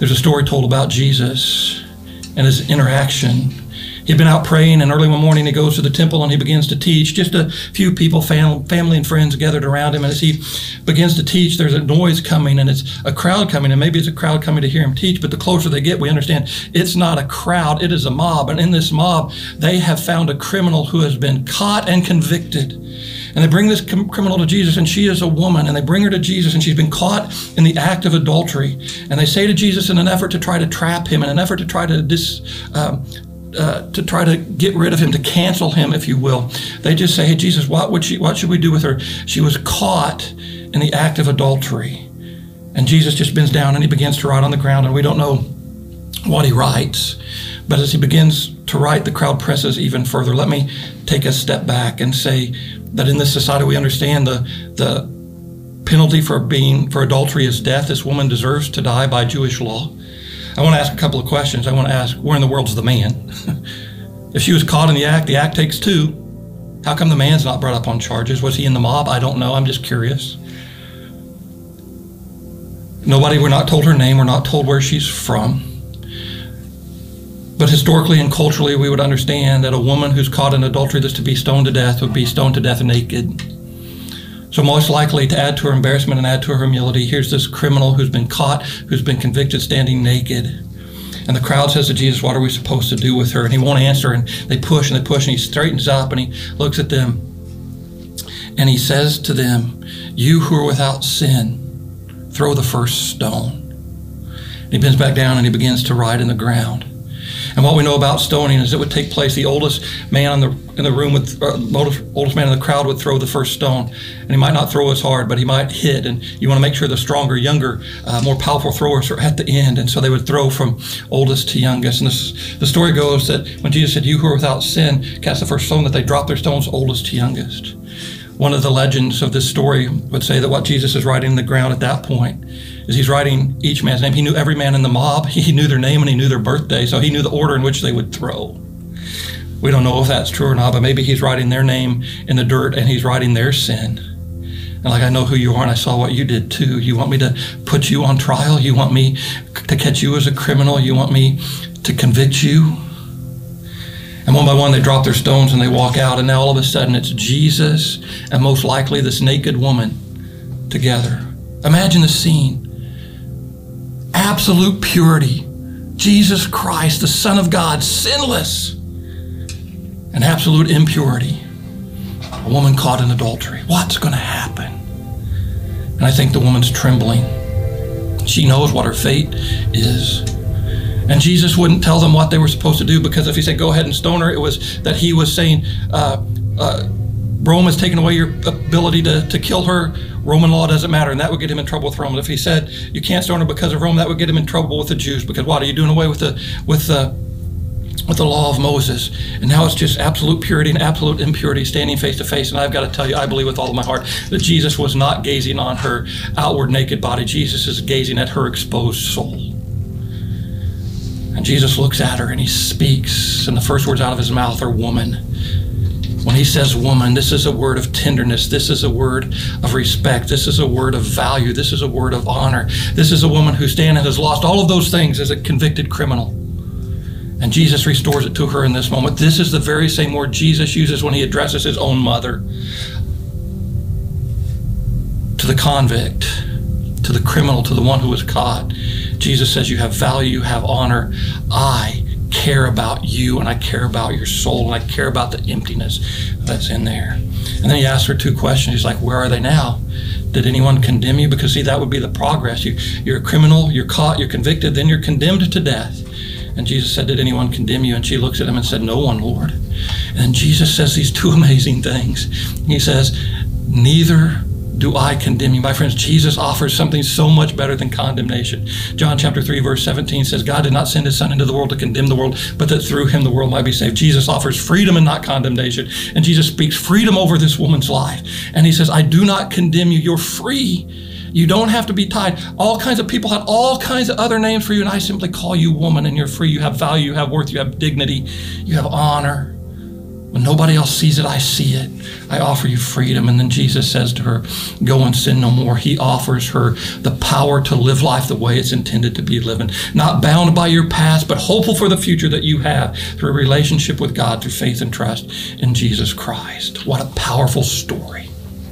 There's a story told about Jesus and his interaction. He'd been out praying, and early one morning he goes to the temple and he begins to teach. Just a few people, fam- family and friends, gathered around him. And as he begins to teach, there's a noise coming, and it's a crowd coming. And maybe it's a crowd coming to hear him teach. But the closer they get, we understand it's not a crowd; it is a mob. And in this mob, they have found a criminal who has been caught and convicted. And they bring this com- criminal to Jesus, and she is a woman. And they bring her to Jesus, and she's been caught in the act of adultery. And they say to Jesus, in an effort to try to trap him, in an effort to try to dis, um, uh, to try to get rid of him, to cancel him, if you will. They just say, "Hey, Jesus, what would she? What should we do with her? She was caught in the act of adultery." And Jesus just bends down and he begins to write on the ground, and we don't know what he writes. But as he begins to write, the crowd presses even further. Let me take a step back and say that in this society we understand the the penalty for being for adultery is death. This woman deserves to die by Jewish law. I want to ask a couple of questions. I want to ask, where in the world's the man? if she was caught in the act, the act takes two. How come the man's not brought up on charges? Was he in the mob? I don't know. I'm just curious. Nobody, we're not told her name, we're not told where she's from. But historically and culturally, we would understand that a woman who's caught in adultery that's to be stoned to death would be stoned to death naked. So, most likely to add to her embarrassment and add to her humility, here's this criminal who's been caught, who's been convicted, standing naked. And the crowd says to Jesus, What are we supposed to do with her? And he won't answer. And they push and they push, and he straightens up and he looks at them. And he says to them, You who are without sin, throw the first stone. And he bends back down and he begins to write in the ground. And what we know about stoning is it would take place. The oldest man in the in the room with uh, oldest, oldest man in the crowd would throw the first stone, and he might not throw as hard, but he might hit. And you want to make sure the stronger, younger, uh, more powerful throwers are at the end, and so they would throw from oldest to youngest. And this, the story goes that when Jesus said, "You who are without sin, cast the first stone," that they dropped their stones oldest to youngest. One of the legends of this story would say that what Jesus is writing in the ground at that point is he's writing each man's name. He knew every man in the mob. He knew their name and he knew their birthday, so he knew the order in which they would throw. We don't know if that's true or not, but maybe he's writing their name in the dirt and he's writing their sin. And like I know who you are and I saw what you did too. You want me to put you on trial? You want me to catch you as a criminal? You want me to convict you? And one by one, they drop their stones and they walk out. And now all of a sudden, it's Jesus and most likely this naked woman together. Imagine the scene absolute purity. Jesus Christ, the Son of God, sinless, and absolute impurity. A woman caught in adultery. What's going to happen? And I think the woman's trembling. She knows what her fate is. And Jesus wouldn't tell them what they were supposed to do because if he said, go ahead and stone her, it was that he was saying, uh, uh, Rome has taken away your ability to, to kill her. Roman law doesn't matter, and that would get him in trouble with Rome. If he said you can't stone her because of Rome, that would get him in trouble with the Jews because what are you doing away with the with the with the law of Moses? And now it's just absolute purity and absolute impurity standing face to face. And I've got to tell you, I believe with all of my heart that Jesus was not gazing on her outward naked body. Jesus is gazing at her exposed soul. And Jesus looks at her and he speaks, and the first words out of his mouth are woman. When he says woman, this is a word of tenderness. This is a word of respect. This is a word of value. This is a word of honor. This is a woman who stands and has lost all of those things as a convicted criminal. And Jesus restores it to her in this moment. This is the very same word Jesus uses when he addresses his own mother. To the convict, to the criminal, to the one who was caught. Jesus says, You have value, you have honor. I care about you and I care about your soul and I care about the emptiness that's in there. And then he asks her two questions. He's like, Where are they now? Did anyone condemn you? Because, see, that would be the progress. You, you're a criminal, you're caught, you're convicted, then you're condemned to death. And Jesus said, Did anyone condemn you? And she looks at him and said, No one, Lord. And Jesus says these two amazing things. He says, Neither do I condemn you? My friends, Jesus offers something so much better than condemnation. John chapter 3, verse 17 says, God did not send his son into the world to condemn the world, but that through him the world might be saved. Jesus offers freedom and not condemnation. And Jesus speaks freedom over this woman's life. And he says, I do not condemn you. You're free. You don't have to be tied. All kinds of people have all kinds of other names for you, and I simply call you woman, and you're free. You have value, you have worth, you have dignity, you have honor. When nobody else sees it, I see it. I offer you freedom. And then Jesus says to her, Go and sin no more. He offers her the power to live life the way it's intended to be living, not bound by your past, but hopeful for the future that you have through a relationship with God, through faith and trust in Jesus Christ. What a powerful story.